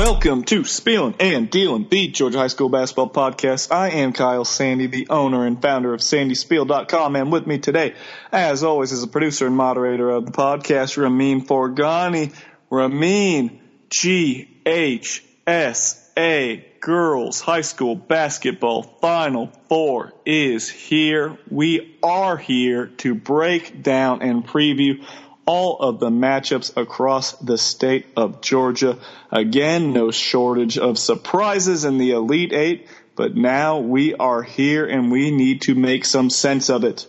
Welcome to Spilling and Dealing, the Georgia High School Basketball Podcast. I am Kyle Sandy, the owner and founder of SandySpiel.com, and with me today, as always, is the producer and moderator of the podcast, Ramin Forgani. Ramin, G-H-S-A, Girls High School Basketball Final Four is here. We are here to break down and preview all of the matchups across the state of Georgia. Again, no shortage of surprises in the Elite Eight, but now we are here and we need to make some sense of it.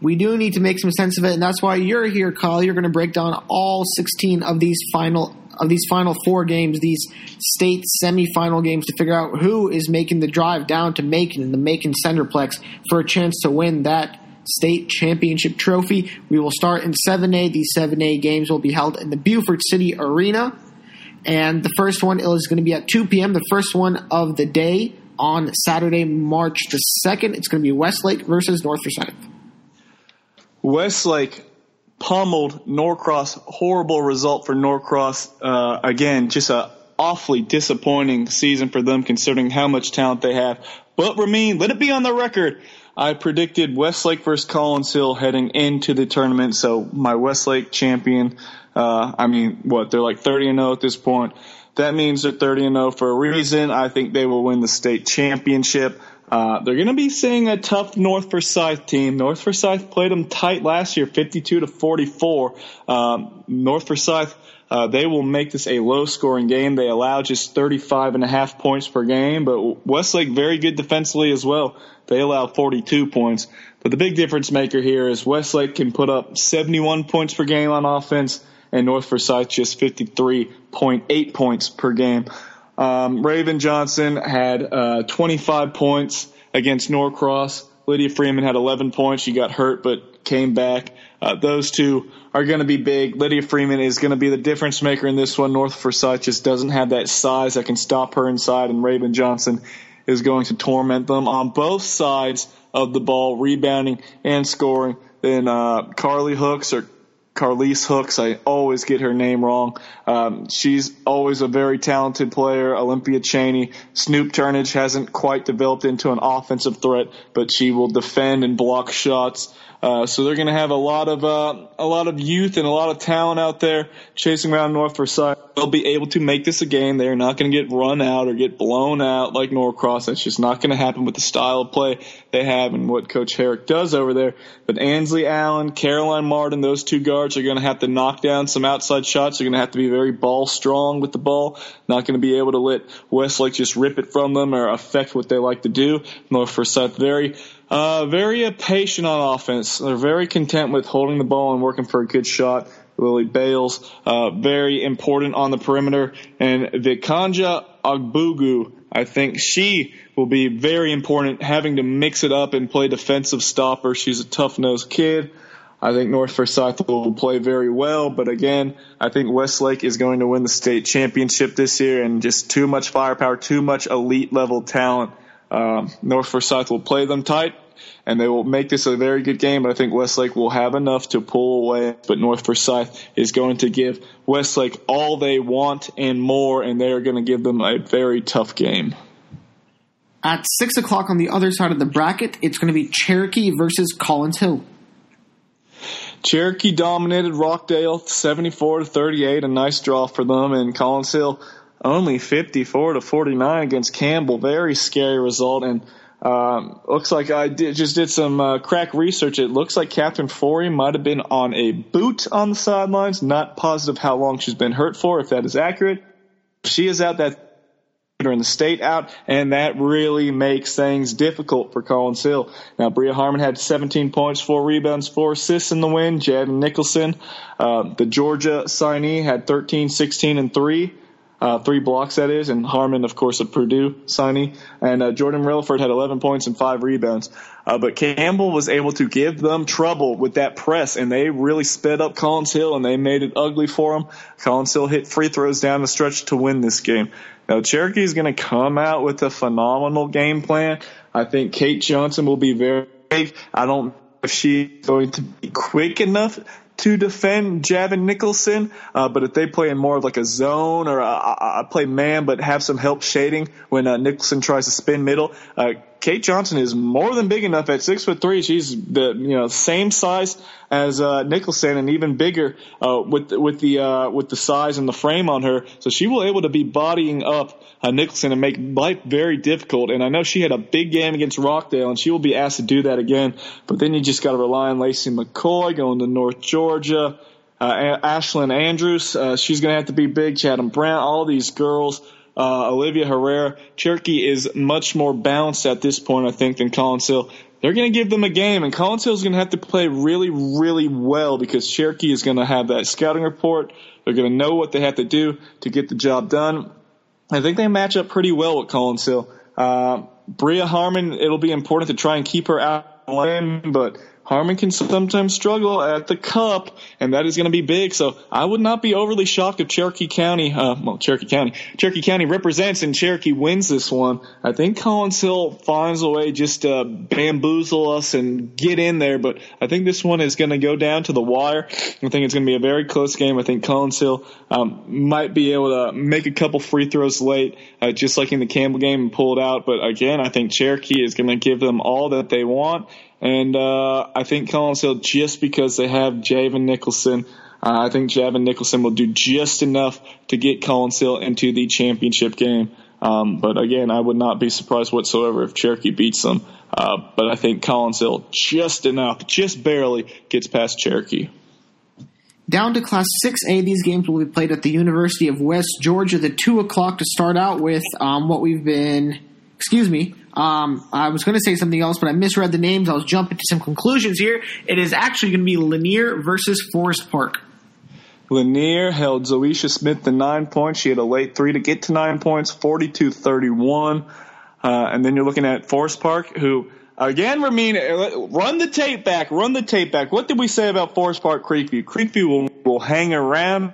We do need to make some sense of it, and that's why you're here, Kyle. You're going to break down all 16 of these final of these final four games, these state semifinal games, to figure out who is making the drive down to Macon in the Macon Centreplex for a chance to win that state championship trophy. We will start in 7A. These 7A games will be held in the Buford City Arena. And the first one is going to be at 2 p.m., the first one of the day on Saturday, March the 2nd. It's going to be Westlake versus North Forsyth. Westlake pummeled Norcross. Horrible result for Norcross. Uh, again, just a awfully disappointing season for them considering how much talent they have. But Ramin, let it be on the record. I predicted Westlake versus Collins Hill heading into the tournament. So my Westlake champion, uh, I mean, what, they're like 30 and 0 at this point. That means they're 30 and 0 for a reason. I think they will win the state championship. Uh, they're going to be seeing a tough North Forsyth team. North Forsyth played them tight last year, 52 to 44. Um, North Forsyth uh, they will make this a low scoring game. They allow just 35 and a half points per game, but Westlake very good defensively as well. They allow 42 points. But the big difference maker here is Westlake can put up 71 points per game on offense and North Forsyth just 53.8 points per game. Um, Raven Johnson had uh, 25 points against Norcross. Lydia Freeman had 11 points. She got hurt but came back. Uh, those two are going to be big. Lydia Freeman is going to be the difference maker in this one. North Forsyth just doesn't have that size that can stop her inside, and Raven Johnson is going to torment them on both sides of the ball, rebounding and scoring. Then uh, Carly Hooks or Carlise Hooks. I always get her name wrong. Um, she's always a very talented player. Olympia Cheney. Snoop Turnage hasn't quite developed into an offensive threat, but she will defend and block shots. Uh, so they're going to have a lot of uh, a lot of youth and a lot of talent out there chasing around North Forsyth. They'll be able to make this a game. They're not going to get run out or get blown out like Norcross. That's just not going to happen with the style of play they have and what Coach Herrick does over there. But Ansley Allen, Caroline Martin, those two guards are going to have to knock down some outside shots. They're going to have to be very ball strong with the ball. Not going to be able to let Westlake just rip it from them or affect what they like to do. North Forsyth very uh, very patient on offense. They're very content with holding the ball and working for a good shot. Lily Bales, uh, very important on the perimeter. And Vikanja Agbugu, I think she will be very important having to mix it up and play defensive stopper. She's a tough nosed kid. I think North Forsyth will play very well, but again, I think Westlake is going to win the state championship this year and just too much firepower, too much elite level talent. Uh, North Forsyth will play them tight and they will make this a very good game. But I think Westlake will have enough to pull away. But North Forsyth is going to give Westlake all they want and more, and they are going to give them a very tough game. At six o'clock on the other side of the bracket, it's going to be Cherokee versus Collins Hill. Cherokee dominated Rockdale 74 to 38, a nice draw for them, and Collins Hill only 54 to 49 against Campbell. Very scary result, and um, looks like I did, just did some uh, crack research. It looks like Catherine Forey might have been on a boot on the sidelines. Not positive how long she's been hurt for, if that is accurate. She is out that in the state out, and that really makes things difficult for Collins Hill. Now, Bria Harmon had 17 points, four rebounds, four assists in the win. Jed Nicholson, uh, the Georgia signee, had 13, 16, and three uh, three blocks that is, and Harmon, of course, a Purdue signee, and uh, Jordan Relaford had 11 points and five rebounds. Uh, but Campbell was able to give them trouble with that press, and they really sped up Collins Hill, and they made it ugly for them. Collins Hill hit free throws down the stretch to win this game. Now Cherokee is going to come out with a phenomenal game plan. I think Kate Johnson will be very. I don't if she's going to be quick enough to defend Javon Nicholson, uh, but if they play in more of like a zone or a, a play man, but have some help shading when uh, Nicholson tries to spin middle, uh, Kate Johnson is more than big enough at six foot three. She's the you know same size as uh, Nicholson and even bigger uh, with with the uh, with the size and the frame on her. So she will able to be bodying up uh, Nicholson and make life very difficult. And I know she had a big game against Rockdale, and she will be asked to do that again. But then you just got to rely on Lacey McCoy going to North Georgia. Uh, Ashlyn Andrews, uh, she's going to have to be big. Chatham Brown, all these girls uh, Olivia Herrera. Cherokee is much more balanced at this point, I think, than Collins Hill. They're going to give them a game, and Collins Hill is going to have to play really, really well because Cherokee is going to have that scouting report. They're going to know what they have to do to get the job done. I think they match up pretty well with Collins Hill. Uh, Bria Harmon, it'll be important to try and keep her out of the lane, but Harmon can sometimes struggle at the cup, and that is going to be big. So I would not be overly shocked if Cherokee County, uh, well, Cherokee County, Cherokee County represents and Cherokee wins this one. I think Collins Hill finds a way just to bamboozle us and get in there, but I think this one is going to go down to the wire. I think it's going to be a very close game. I think Collins Hill um, might be able to make a couple free throws late, uh, just like in the Campbell game and pull it out. But again, I think Cherokee is going to give them all that they want and uh, I think Collins Hill, just because they have Javon Nicholson, uh, I think Javon Nicholson will do just enough to get Collins Hill into the championship game. Um, but again, I would not be surprised whatsoever if Cherokee beats them. Uh, but I think Collins Hill just enough, just barely gets past Cherokee. Down to Class 6A, these games will be played at the University of West Georgia. The 2 o'clock to start out with um, what we've been, excuse me, um, I was going to say something else, but I misread the names. I was jumping to some conclusions here. It is actually going to be Lanier versus Forest Park. Lanier held Zoisha Smith to nine points. She had a late three to get to nine points, 42 31. Uh, and then you're looking at Forest Park, who, again, Ramin, run the tape back, run the tape back. What did we say about Forest Park Creekview? Creekview will, will hang around.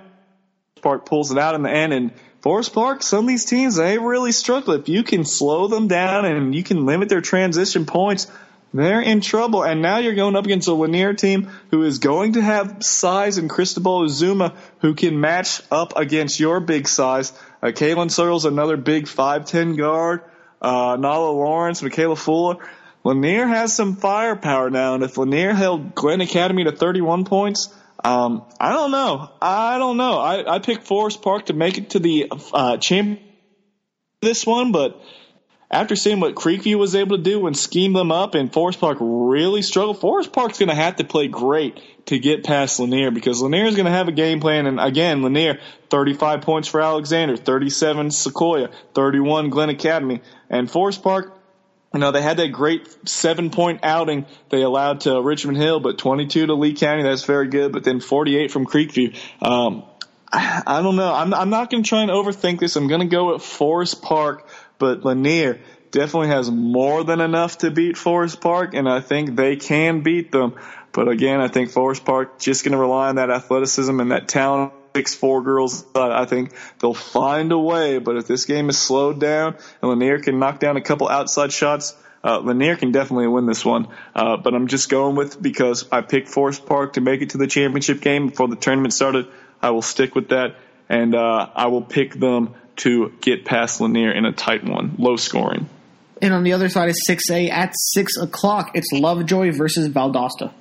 Park pulls it out in the end, and Forest Park, some of these teams, they really struggle. If you can slow them down and you can limit their transition points, they're in trouble. And now you're going up against a Lanier team who is going to have size and Cristobal Uzuma who can match up against your big size. Uh, Kaylin Searles, another big 5'10 guard. Uh, Nala Lawrence, Michaela Fuller. Lanier has some firepower now, and if Lanier held Glynn Academy to 31 points, um, I don't know. I don't know. I, I picked Forest Park to make it to the uh, champ this one, but after seeing what Creekview was able to do and scheme them up, and Forest Park really struggled, Forest Park's going to have to play great to get past Lanier because Lanier is going to have a game plan. And again, Lanier, 35 points for Alexander, 37 Sequoyah, 31 Glynn Academy, and Forest Park you know, they had that great seven point outing they allowed to Richmond Hill, but 22 to Lee County. That's very good. But then 48 from Creekview. Um, I, I don't know. I'm, I'm not going to try and overthink this. I'm going to go with Forest Park, but Lanier definitely has more than enough to beat Forest Park, and I think they can beat them. But again, I think Forest Park just going to rely on that athleticism and that talent six four girls. I think they'll find a way. But if this game is slowed down and Lanier can knock down a couple outside shots, uh, Lanier can definitely win this one. Uh, but I'm just going with because I picked Forest Park to make it to the championship game before the tournament started. I will stick with that, and uh, I will pick them to get past Lanier in a tight one, low scoring. And on the other side is 6A at 6 o'clock. It's Lovejoy versus Valdosta.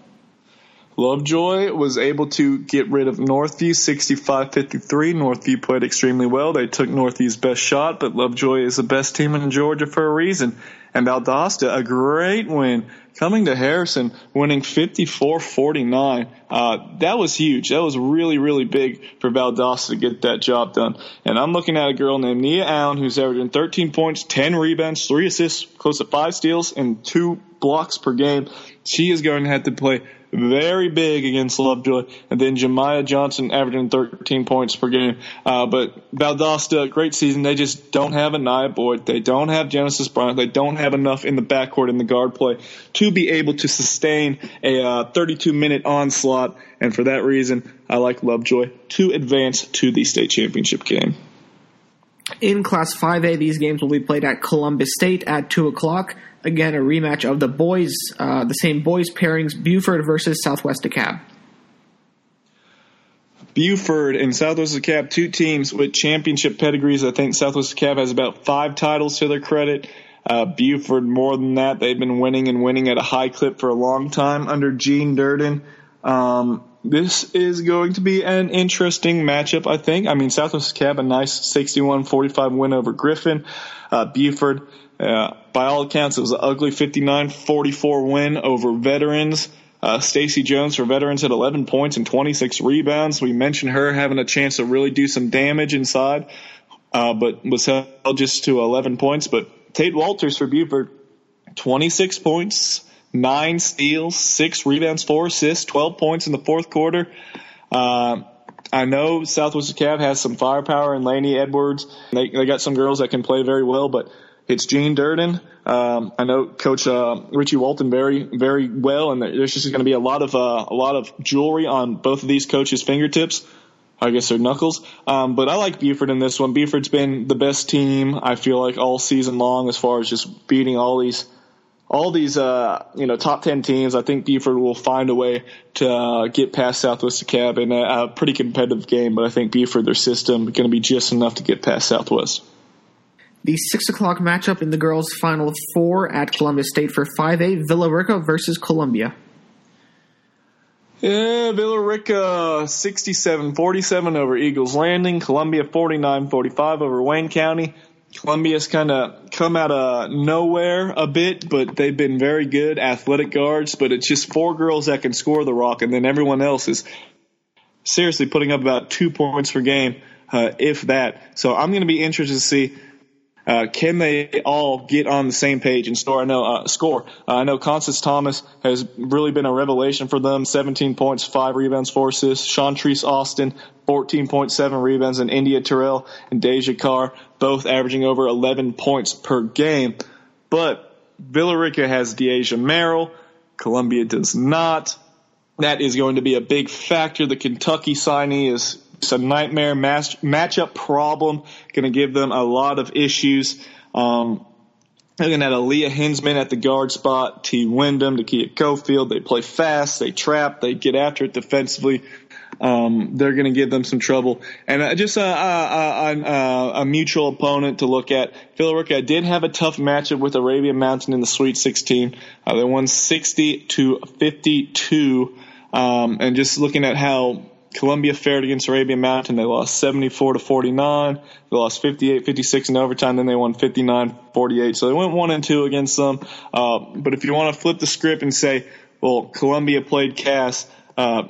Lovejoy was able to get rid of Northview 65-53. Northview played extremely well. They took Northview's best shot, but Lovejoy is the best team in Georgia for a reason. And Valdosta, a great win, coming to Harrison, winning 54-49. Uh, that was huge. That was really, really big for Valdosta to get that job done. And I'm looking at a girl named Nia Allen who's averaging 13 points, 10 rebounds, 3 assists, close to 5 steals, and 2 blocks per game. She is going to have to play very big against Lovejoy, and then Jemiah Johnson averaging 13 points per game. Uh, but Valdosta, great season. They just don't have a Nia Boyd. They don't have Genesis Bryant. They don't have enough in the backcourt in the guard play to be able to sustain a uh, 32 minute onslaught. And for that reason, I like Lovejoy to advance to the state championship game. In Class 5A, these games will be played at Columbus State at 2 o'clock. Again, a rematch of the boys, uh, the same boys pairings, Buford versus Southwest DeKalb. Buford and Southwest DeKalb, two teams with championship pedigrees. I think Southwest DeKalb has about five titles to their credit. Uh, Buford more than that. They've been winning and winning at a high clip for a long time under Gene Durden. Um, this is going to be an interesting matchup, I think. I mean, Southwest DeKalb, a nice 61-45 win over Griffin. Uh, Buford, uh, by all accounts, it was an ugly 59-44 win over veterans. Uh, Stacy Jones for veterans had 11 points and 26 rebounds. We mentioned her having a chance to really do some damage inside, uh, but was held just to 11 points. But Tate Walters for Buford, 26 points, nine steals, six rebounds, four assists, 12 points in the fourth quarter. Uh, I know Southwest DeKalb has some firepower in Laney Edwards. They, they got some girls that can play very well, but it's Gene Durden. Um, I know Coach uh, Richie Walton very, very well, and there's just going to be a lot of uh, a lot of jewelry on both of these coaches' fingertips. I guess their knuckles. Um, but I like Buford in this one. Buford's been the best team I feel like all season long as far as just beating all these all these uh, you know top ten teams. I think Buford will find a way to uh, get past Southwest DeKalb in a, a pretty competitive game. But I think Buford, their system, going to be just enough to get past Southwest. The six o'clock matchup in the girls' final four at Columbus State for 5A Villa Rica versus Columbia. Yeah, Villa Rica 67-47 over Eagles Landing. Columbia 49-45 over Wayne County. Columbia's kind of come out of nowhere a bit, but they've been very good athletic guards. But it's just four girls that can score the rock, and then everyone else is seriously putting up about two points per game, uh, if that. So I'm going to be interested to see uh, can they all get on the same page and score? I know uh, score. Uh, I know Constance Thomas has really been a revelation for them. 17 points, five rebounds, four assists. Chantrice Austin, 14.7 rebounds, and India Terrell and Deja Carr both averaging over 11 points per game. But Villa Rica has Deasia Merrill. Columbia does not. That is going to be a big factor. The Kentucky signee is it's a nightmare match, matchup problem. Going to give them a lot of issues. Um, looking at Aaliyah Hinsman at the guard spot, T. Wyndham, Takia Cofield. They play fast, they trap, they get after it defensively. Um, they're going to give them some trouble. And uh, just a, a, a, a, mutual opponent to look at. Villa Rica did have a tough matchup with Arabian Mountain in the Sweet 16. Uh, they won 60 to 52. Um, and just looking at how Columbia fared against Arabian Mountain. They lost 74 to 49. They lost 58 56 in overtime. Then they won 59 48. So they went one and two against them. Uh, but if you want to flip the script and say, well, Columbia played Cass, uh,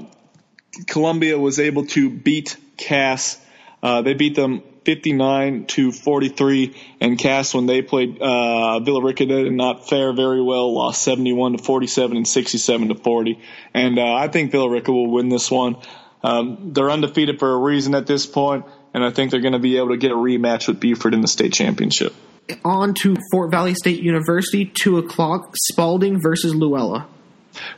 Columbia was able to beat Cass. Uh, they beat them 59 to 43, and Cass when they played uh, Villa Rica did not fare very well, lost 71 to 47 and 67 to 40. And uh, I think Villa Rica will win this one. Um, they're undefeated for a reason at this point, and I think they're going to be able to get a rematch with Buford in the state championship. On to Fort Valley State University, 2 o'clock, Spalding versus Luella.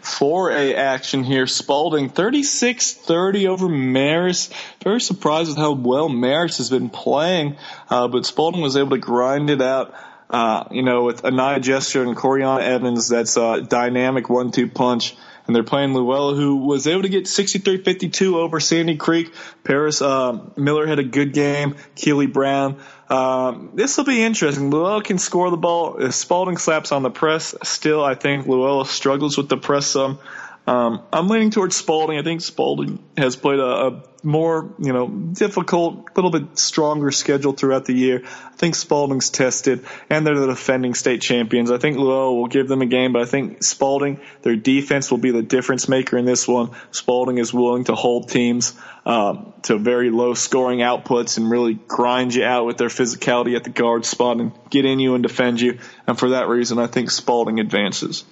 4A action here. Spalding 36 30 over Marist. Very surprised with how well Marist has been playing, uh, but Spalding was able to grind it out. Uh, you know, with Anaya Jester and Coriana Evans, that's a dynamic one two punch and they're playing Luella, who was able to get 63-52 over Sandy Creek. Paris uh, Miller had a good game. Keely Brown. Um, this will be interesting. Luella can score the ball. Spalding slaps on the press, still I think Luella struggles with the press some. I'm leaning towards Spalding. I think Spalding has played a, a more, you know, difficult, a little bit stronger schedule throughout the year. I think Spalding's tested, and they're the defending state champions. I think Luella will give them a game, but I think Spalding, their defense will be the difference maker in this one. Spalding is willing to hold teams um, to very low scoring outputs and really grind you out with their physicality at the guard spot and get in you and defend you. And for that reason, I think Spalding advances.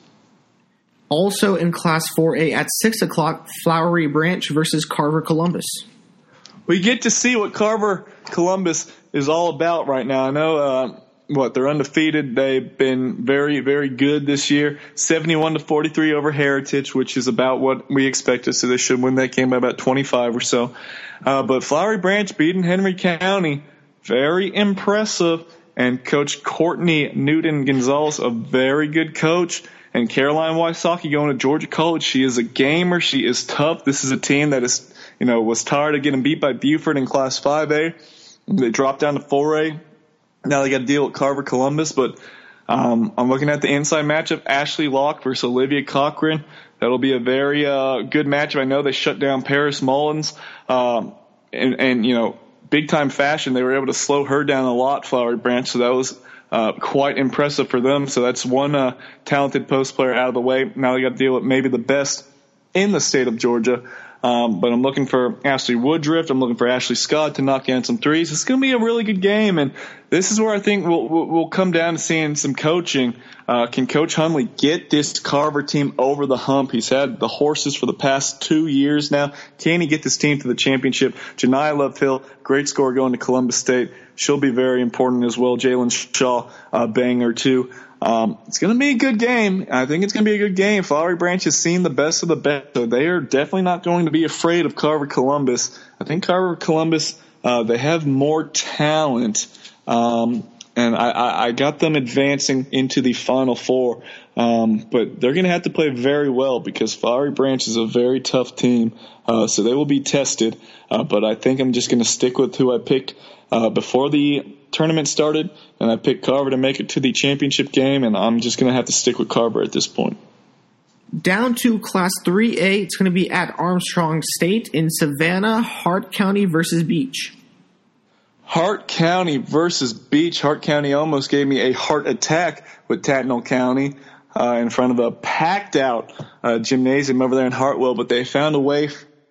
Also in Class 4A at 6 o'clock, Flowery Branch versus Carver Columbus. We get to see what Carver Columbus is all about right now. I know, uh, what, they're undefeated. They've been very, very good this year. 71 to 43 over Heritage, which is about what we expected. So they should win that game by about 25 or so. Uh, but Flowery Branch beating Henry County, very impressive. And Coach Courtney Newton Gonzalez, a very good coach. And Caroline Wysocki going to Georgia College. She is a gamer. She is tough. This is a team that is you know, was tired of getting beat by Buford in Class 5A. They dropped down to 4A. Now they got to deal with Carver Columbus, but um, I'm looking at the inside matchup: Ashley Locke versus Olivia Cochran. That'll be a very uh, good matchup. I know they shut down Paris Mullins, um, and, and you know, big time fashion. They were able to slow her down a lot, Flower Branch. So that was uh, quite impressive for them. So that's one uh, talented post player out of the way. Now they got to deal with maybe the best in the state of Georgia. Um, but I'm looking for Ashley Woodruff. I'm looking for Ashley Scott to knock down some threes. It's going to be a really good game, and this is where I think we'll, we'll come down to seeing some coaching. Uh, can Coach Hundley get this Carver team over the hump? He's had the horses for the past two years now. Can he get this team to the championship? Janiyah Love Hill, great score going to Columbus State. She'll be very important as well. Jalen Shaw, uh, banger too. Um, it's going to be a good game. I think it's going to be a good game. Flowery Branch has seen the best of the best, so they are definitely not going to be afraid of Carver Columbus. I think Carver Columbus, uh, they have more talent, um, and I, I, got them advancing into the Final Four. Um, but they're going to have to play very well because Flowery Branch is a very tough team, uh, so they will be tested. Uh, but I think I'm just going to stick with who I picked uh, before the tournament started, and I picked Carver to make it to the championship game, and I'm just going to have to stick with Carver at this point. Down to Class 3A, it's going to be at Armstrong State in Savannah, Hart County versus Beach. Hart County versus Beach. Hart County almost gave me a heart attack with Tattnall County uh, in front of a packed out uh, gymnasium over there in Hartwell, but they found a way,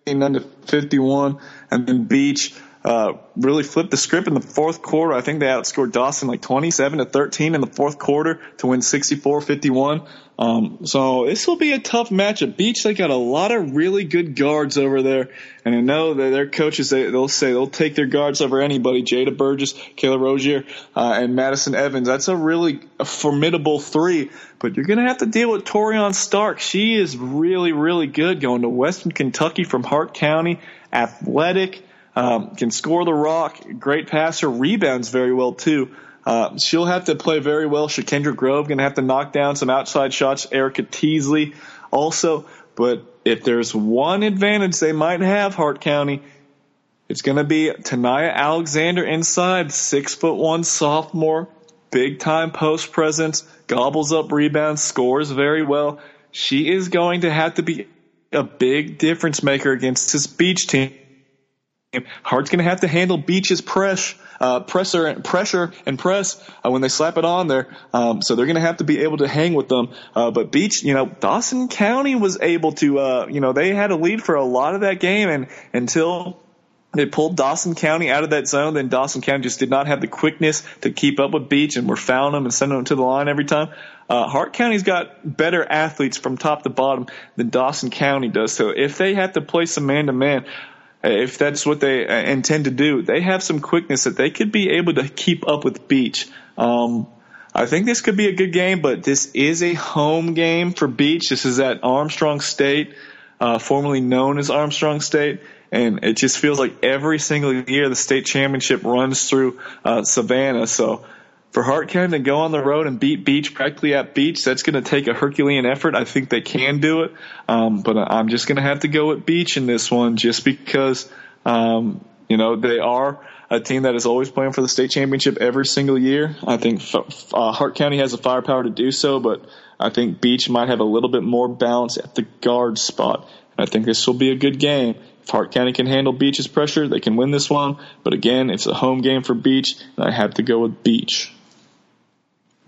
9 to 51, and then Beach uh, really flipped the script in the fourth quarter. I think they outscored Dawson like 27 to 13 in the fourth quarter to win 64-51. Um, so this will be a tough matchup. Beach, they got a lot of really good guards over there, and I know that their coaches they, will say they'll take their guards over anybody. Jada Burgess, Kayla Rozier, uh, and Madison Evans. That's a really a formidable three. But you're going to have to deal with Torian Stark. She is really, really good going to Western Kentucky from Hart County, athletic um, can score the rock, great passer, rebounds very well too. Uh, she'll have to play very well. Shakendra Grove going to have to knock down some outside shots. Erica Teasley also. But if there's one advantage they might have, Hart County, it's going to be Tanaya Alexander inside, six foot one sophomore, big time post presence, gobbles up rebounds, scores very well. She is going to have to be a big difference maker against this beach team Hart's going to have to handle Beach's press, uh, presser, pressure and press uh, when they slap it on there. Um, so they're going to have to be able to hang with them. Uh, but Beach, you know, Dawson County was able to, uh, you know, they had a lead for a lot of that game, and until they pulled Dawson County out of that zone, then Dawson County just did not have the quickness to keep up with Beach, and were fouling them and sending them to the line every time. Uh, Hart County's got better athletes from top to bottom than Dawson County does. So if they have to play some man to man, if that's what they uh, intend to do, they have some quickness that they could be able to keep up with Beach. Um, I think this could be a good game, but this is a home game for Beach. This is at Armstrong State, uh, formerly known as Armstrong State. And it just feels like every single year the state championship runs through uh, Savannah. So for Hart County to go on the road and beat Beach practically at Beach, that's going to take a Herculean effort. I think they can do it, um, but I'm just going to have to go with Beach in this one, just because um, you know they are a team that is always playing for the state championship every single year. I think uh, Hart County has the firepower to do so, but I think Beach might have a little bit more balance at the guard spot. I think this will be a good game. If Hart County can handle Beach's pressure, they can win this one. But again, it's a home game for Beach, and I have to go with Beach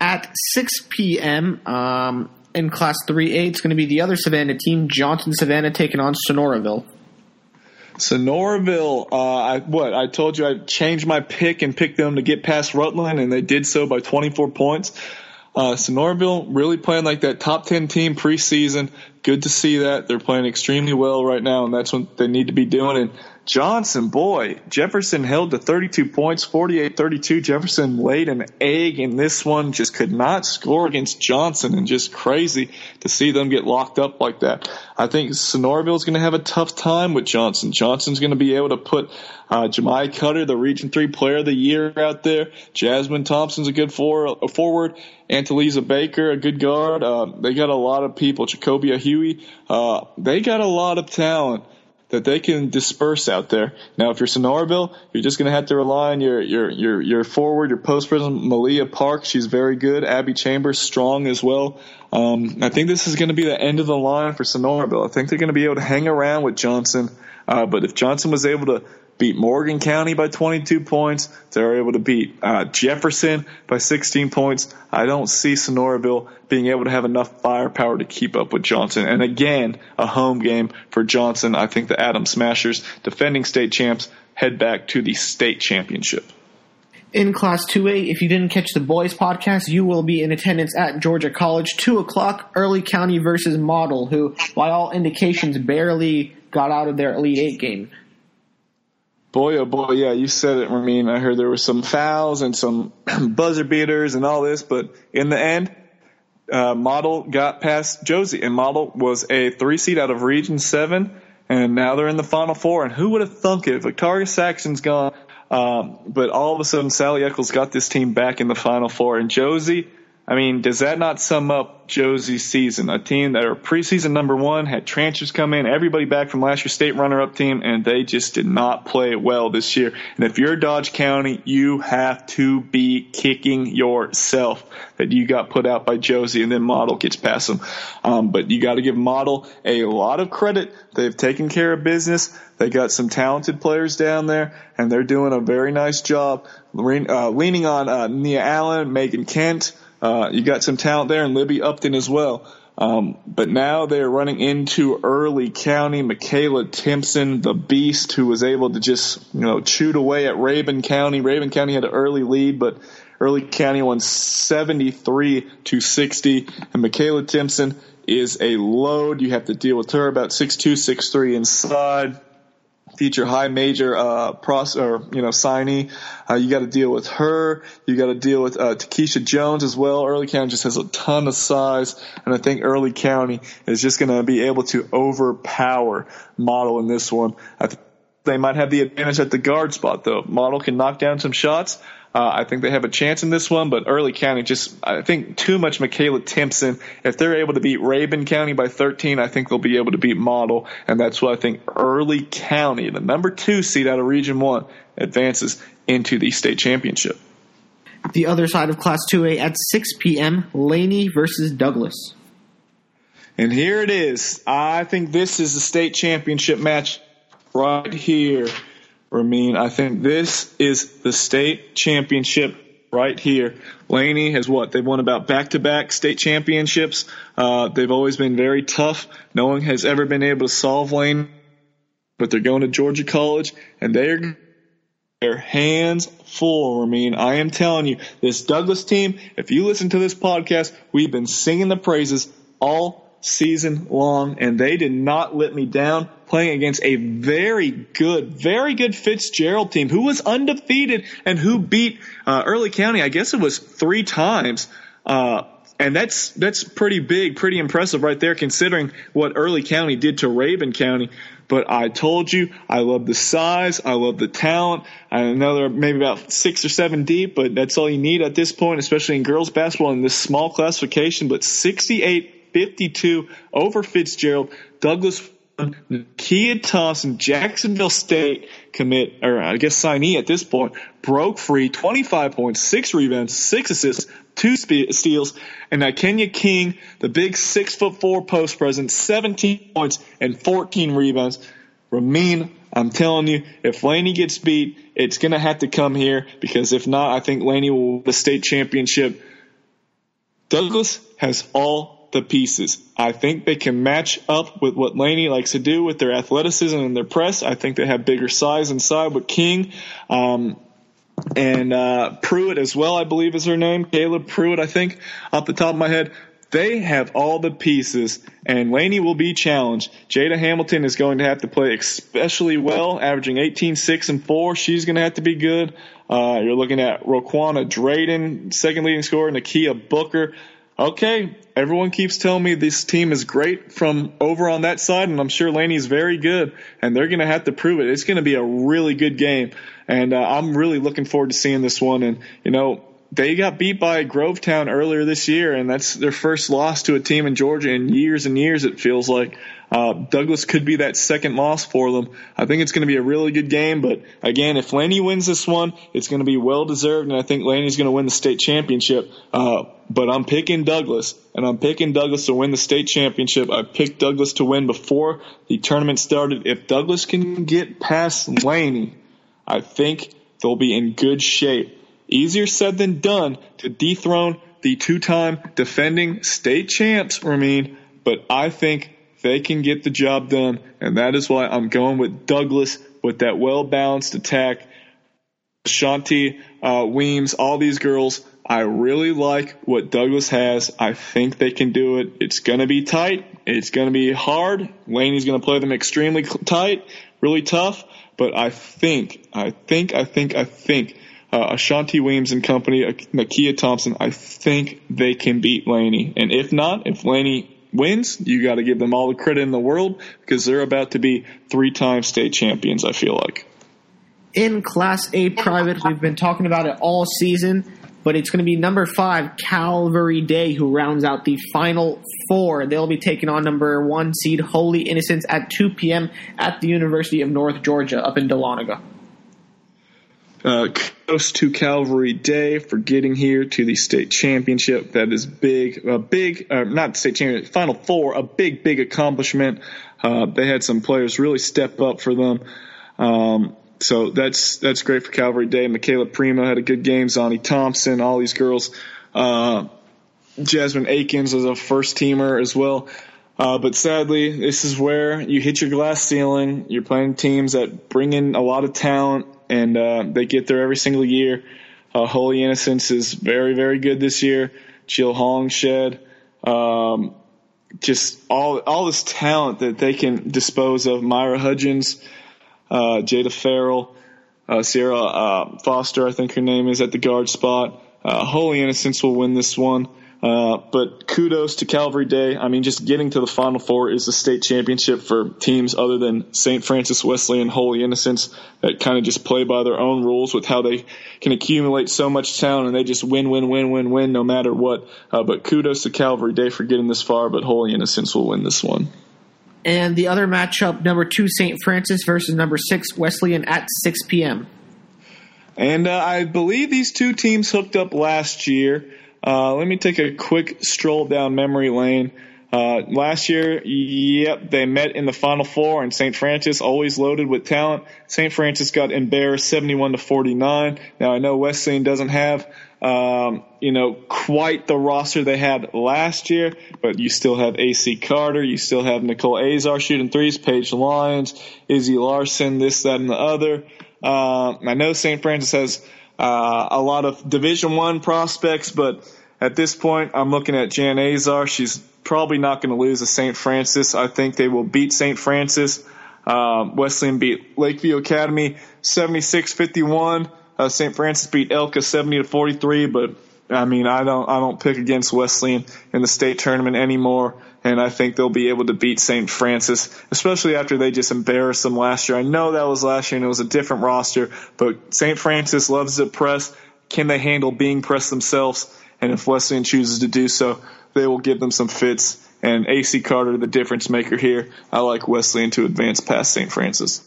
at 6 p.m. Um, in Class 3A, it's going to be the other Savannah team, Johnson Savannah, taking on Sonoraville. Sonoraville, uh, I, what I told you, I changed my pick and picked them to get past Rutland, and they did so by 24 points. Uh, Sonoraville really playing like that top 10 team preseason. Good to see that. They're playing extremely well right now, and that's what they need to be doing. And Johnson, boy, Jefferson held to 32 points, 48-32. Jefferson laid an egg in this one, just could not score against Johnson, and just crazy to see them get locked up like that. I think Sonoraville is going to have a tough time with Johnson. Johnson's going to be able to put uh, Cutter, the Region 3 Player of the Year out there. Jasmine Thompson's a good for, a forward. Antaliza Baker, a good guard. Uh, they got a lot of people. Jacobia Huey, uh, they got a lot of talent. That they can disperse out there. Now, if you're Sonoraville, you're just going to have to rely on your your your your forward, your post present Malia Park. She's very good. Abby Chambers strong as well. Um, I think this is going to be the end of the line for Sonoraville. I think they're going to be able to hang around with Johnson. Uh, but if Johnson was able to beat Morgan County by 22 points. They were able to beat uh, Jefferson by 16 points. I don't see Sonoraville being able to have enough firepower to keep up with Johnson. And again, a home game for Johnson. I think the Atom Smashers, defending state champs, head back to the state championship. In Class 2A, if you didn't catch the boys podcast, you will be in attendance at Georgia College, 2 o'clock, Early County versus Model, who, by all indications, barely got out of their Elite Eight game. Boy, oh boy, yeah, you said it, Ramin. I heard there were some fouls and some buzzer beaters and all this, but in the end, uh, Model got past Josey, and Model was a three seed out of Region 7, and now they're in the Final Four. And who would have thunk it? Victoria Saxon's gone, um, but all of a sudden, Sally Eccles got this team back in the Final Four, and Josey I mean, does that not sum up Josey's season? A team that are preseason number one had transfers come in, everybody back from last year's state runner-up team, and they just did not play well this year. And if you're Dodge County, you have to be kicking yourself that you got put out by Josey, and then Model gets past them. Um, but you got to give Model a lot of credit. They've taken care of business. They got some talented players down there, and they're doing a very nice job. Uh, leaning on uh, Nia Allen, Megan Kent. Uh, you got some talent there, and Libby Upton as well. Um, but now they're running into Early County, Michaela Timpson, the beast, who was able to just you know chewed away at Rabun County. Rabun County had an early lead, but Early County won 73 to 60, and Michaela Timpson is a load. You have to deal with her about 6'2", 6'3", inside feature high major uh, pros or you know signee. Uh, you got to deal with her. You got to deal with uh, Takesha Jones as well. Early County just has a ton of size, and I think Early County is just going to be able to overpower Model in this one. I they might have the advantage at the guard spot though. Model can knock down some shots. Uh, I think they have a chance in this one, but Early County just, I think too much Michaela Timpson. If they're able to beat Rabun County by 13, I think they'll be able to beat Model, and that's what I think Early County, the number two seed out of Region 1, advances into the state championship. The other side of Class 2A at 6 p.m., Laney versus Douglas. And here it is. I think this is the state championship match right here. Ramin. I think this is the state championship right here. Laney has what? They've won about back to back state championships. Uh, they've always been very tough. No one has ever been able to solve Lane, but they're going to Georgia College and they're their hands full, Ramin. I am telling you, this Douglas team, if you listen to this podcast, we've been singing the praises all season long, and they did not let me down playing against a very good, very good Fitzgerald team who was undefeated and who beat uh, Early County. I guess it was three times. Uh, and that's that's pretty big, pretty impressive right there, considering what Early County did to Rabun County. But I told you, I love the size, I love the talent. I know they're maybe about six or seven deep, but that's all you need at this point, especially in girls basketball in this small classification. But 68 52 over Fitzgerald. Douglas Kia Thompson, Jacksonville State commit, or I guess signee at this point, broke free, 25 points, six rebounds, six assists, two steals, and now Kenya King, the big six foot four post present, 17 points and 14 rebounds. Ramin, I'm telling you, if Laney gets beat, it's going to have to come here because if not, I think Laney will win the state championship. Douglas has all the pieces. I think they can match up with what Laney likes to do with their athleticism and their press. I think they have bigger size inside with King. Um, and uh, Pruitt as well, I believe is her name. Caleb Pruitt, I think, off the top of my head. They have all the pieces, and Laney will be challenged. Jada Hamilton is going to have to play especially well, averaging 18, 6, and 4. She's going to have to be good. Uh, you're looking at Roquana Drayden, second leading scorer, Nakia Booker okay, everyone keeps telling me this team is great from over on that side, and I'm sure Laney's very good, and they're going to have to prove it. It's going to be a really good game, and uh, I'm really looking forward to seeing this one. And you know, they got beat by Grovetown earlier this year, and that's their first loss to a team in Georgia in years and years. It feels like uh, Douglas could be that second loss for them. I think it's going to be a really good game, but again, if Laney wins this one, it's going to be well deserved, and I think Laney's going to win the state championship. Uh, but I'm picking Douglas, and I'm picking Douglas to win the state championship. I picked Douglas to win before the tournament started. If Douglas can get past Laney, I think they'll be in good shape. Easier said than done to dethrone the two-time defending state champs, Ramin, but I think they can get the job done, and that is why I'm going with Douglas with that well-balanced attack. Shanti, uh, Weems, all these girls, I really like what Douglas has. I think they can do it. It's going to be tight. It's going to be hard. Laney's going to play them extremely tight, really tough. But I think, I think, I think, I think uh, Ashanti Weems and company, uh, Nakia Thompson, I think they can beat Laney. And if not, if Laney wins, you got to give them all the credit in the world because they're about to be three-time state champions. I feel like. In Class A private, we've been talking about it all season, but it's going to be number five, Calvary Day, who rounds out the final four. They'll be taking on number one seed Holy Innocents at 2 p.m. at the University of North Georgia up in Dahlonega. Uh, close to Calvary Day for getting here to the state championship. That is big, a big, uh, not state championship, final four, a big, big accomplishment. Uh, they had some players really step up for them. Um, so that's that's great for Calvary Day. Michaela Primo had a good game. Zonnie Thompson, all these girls. Uh, Jasmine Akins was a first teamer as well. Uh, but sadly, this is where you hit your glass ceiling. You're playing teams that bring in a lot of talent and uh, they get there every single year. Uh, Holy Innocents is very, very good this year. Jill Hongshed, um, just all all this talent that they can dispose of. Myra Hudgens, uh, Jada Farrell, uh, Sierra uh, Foster, I think her name is at the guard spot. Uh, Holy Innocents will win this one. Uh, but kudos to Calvary Day. I mean, just getting to the Final Four is the state championship for teams other than St. Francis Wesley and Holy Innocents that kind of just play by their own rules with how they can accumulate so much talent and they just win, win, win, win, win no matter what. Uh, but kudos to Calvary Day for getting this far, but Holy Innocents will win this one. And the other matchup, number two St. Francis versus number six Wesleyan at 6 p.m. And uh, I believe these two teams hooked up last year. Uh, let me take a quick stroll down memory lane. Uh, last year, yep, they met in the Final Four, and St. Francis always loaded with talent. St. Francis got embarrassed, 71 to 49. Now I know Wesleyan doesn't have, um, you know, quite the roster they had last year, but you still have AC Carter, you still have Nicole Azar shooting threes, Paige Lyons, Izzy Larson, this, that, and the other. Uh, I know St. Francis has uh, a lot of Division One prospects, but at this point, I'm looking at Jan Azar. She's probably not going to lose to St. Francis. I think they will beat St. Francis. Um, Wesleyan beat Lakeview Academy 76-51. Uh, St. Francis beat ELCA 70 to 43, but I mean, I don't, I don't pick against Wesleyan in the state tournament anymore and I think they'll be able to beat St. Francis, especially after they just embarrassed them last year. I know that was last year and it was a different roster, but St. Francis loves to press. Can they handle being pressed themselves? And if Wesleyan chooses to do so, they will give them some fits. And AC Carter, the difference maker here, I like Wesleyan to advance past St. Francis.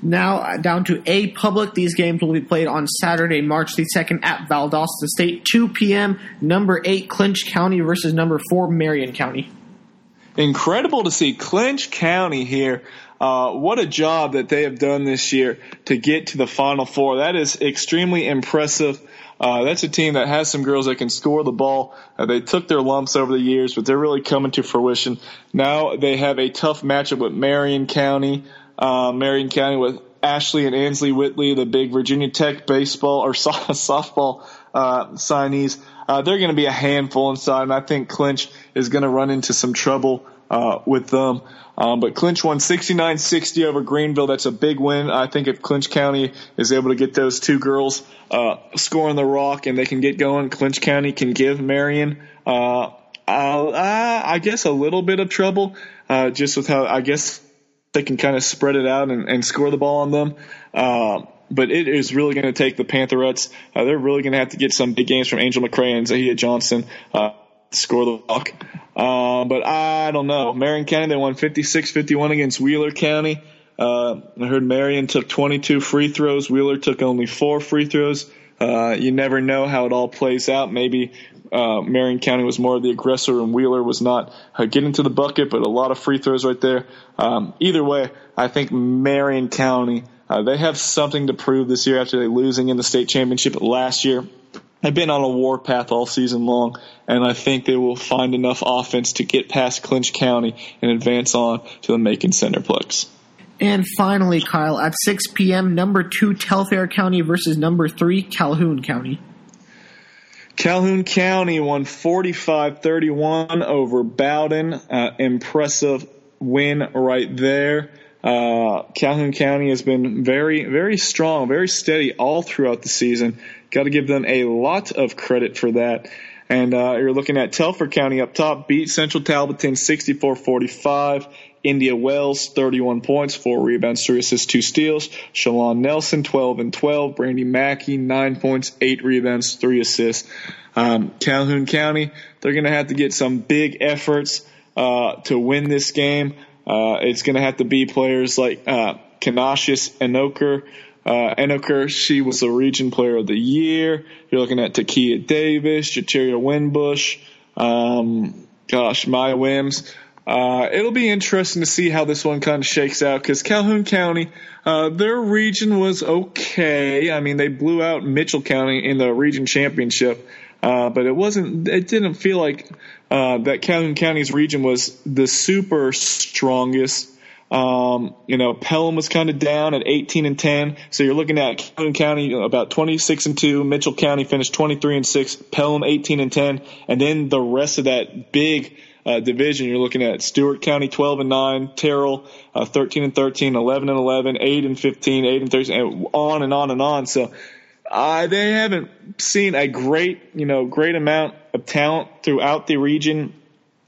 Now uh, down to A Public. These games will be played on Saturday, March the 2nd at Valdosta State, 2 p.m. Number 8 Clinch County versus number 4 Marion County incredible to see Clinch County here. Uh, what a job that they have done this year to get to the Final Four. That is extremely impressive. Uh, that's a team that has some girls that can score the ball. Uh, they took their lumps over the years, but they're really coming to fruition. Now they have a tough matchup with Marion County. Uh, Marion County with Ashley and Ansley Whitley, the big Virginia Tech baseball or softball uh, signees. Uh, they're going to be a handful inside, and I think Clinch is going to run into some trouble uh, with them. Um, but Clinch won 69-60 over Greenville. That's a big win. I think if Clinch County is able to get those two girls uh, scoring the rock and they can get going, Clinch County can give Marion, uh, uh, I guess, a little bit of trouble, uh, just with how I guess they can kind of spread it out and, and score the ball on them. But it is really going to take the Pantherettes. Uh, they're really going to have to get some big games from Angel McCray and Zahia Johnson uh, to score the walk. Uh, but I don't know. Marion County, they won 56-51 against Wheeler County. Uh, I heard Marion took 22 free throws. Wheeler took only four free throws. Uh, you never know how it all plays out. Maybe uh, Marion County was more of the aggressor and Wheeler was not getting to the bucket, but a lot of free throws right there. Um, either way, I think Marion County, uh, they have something to prove this year after they losing in the state championship last year. They've been on a warpath all season long, and I think they will find enough offense to get past Clinch County and advance on to the Macon Centreplex. And finally, Kyle, at 6 p.m., number two Telfair County versus number three Calhoun County. Calhoun County won 45-31 over Bowdon. Uh, impressive win right there. Uh, Calhoun County has been very, very strong, very steady all throughout the season. Got to give them a lot of credit for that. And uh, you're looking at Telfair County up top, beat Central Talbotton 64-45. India Wells, 31 points, four rebounds, three assists, two steals. Shalon Nelson, 12 and 12. Brandy Mackey, nine points, eight rebounds, three assists. Um, Calhoun County, they're going to have to get some big efforts uh, to win this game. Uh, it's going to have to be players like uh, Kanashis Enoker. Uh, Enoker, she was the region player of the year. You're looking at Takia Davis, Jateria Winbush, um, gosh, Maya Wims. Uh, it'll be interesting to see how this one kind of shakes out because Calhoun County, uh, their region was okay. I mean, they blew out Mitchell County in the region championship, uh, but it wasn't. It didn't feel like uh, that Calhoun County's region was the super strongest. Um, you know, Pelham was kind of down at 18 and 10. So you're looking at Calhoun County about 26 and 2. Mitchell County finished 23 and 6. Pelham 18 and 10. And then the rest of that big uh, division, you're looking at Stewart County 12 and 9, Terrell uh, 13 and 13, 11 and 11, 8 and 15, 8 and 13, and on and on and on. So uh, they haven't seen a great, you know, great amount of talent throughout the region.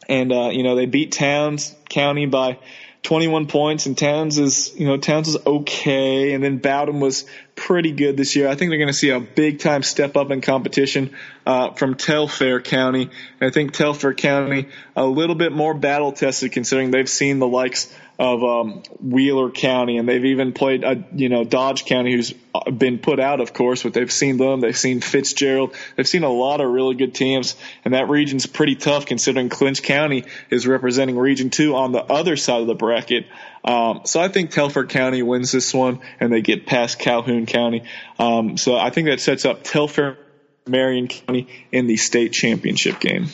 And, uh, you know, they beat Towns County by 21 points, and Towns is, you know, Towns is okay, and then Bowdon was pretty good this year. I think they're going to see a big time step up in competition uh, from Telfair County. And I think Telfair County a little bit more battle tested, considering they've seen the likes of um, Wheeler County, and they've even played, uh, you know, Dodge County, who's been put out, of course, but they've seen them. They've seen Fitzgerald. They've seen a lot of really good teams, and that region's pretty tough considering Clinch County is representing Region Two on the other side of the bracket. Um, so I think Telfair County wins this one, and they get past Calhoun County. Um, so I think that sets up Telfair Marion County in the state championship game.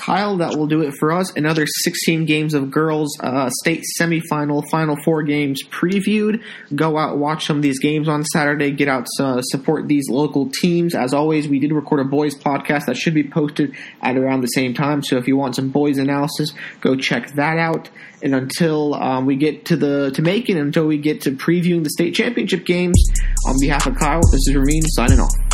Kyle, that will do it for us. Another 16 games of girls uh, state semifinal, final four games previewed. Go out, watch some of these games on Saturday. Get out, uh, support these local teams. As always, we did record a boys podcast that should be posted at around the same time. So if you want some boys analysis, go check that out. And until um, we get to the to Macon, until we get to previewing the state championship games, on behalf of Kyle, this is Ramin signing off.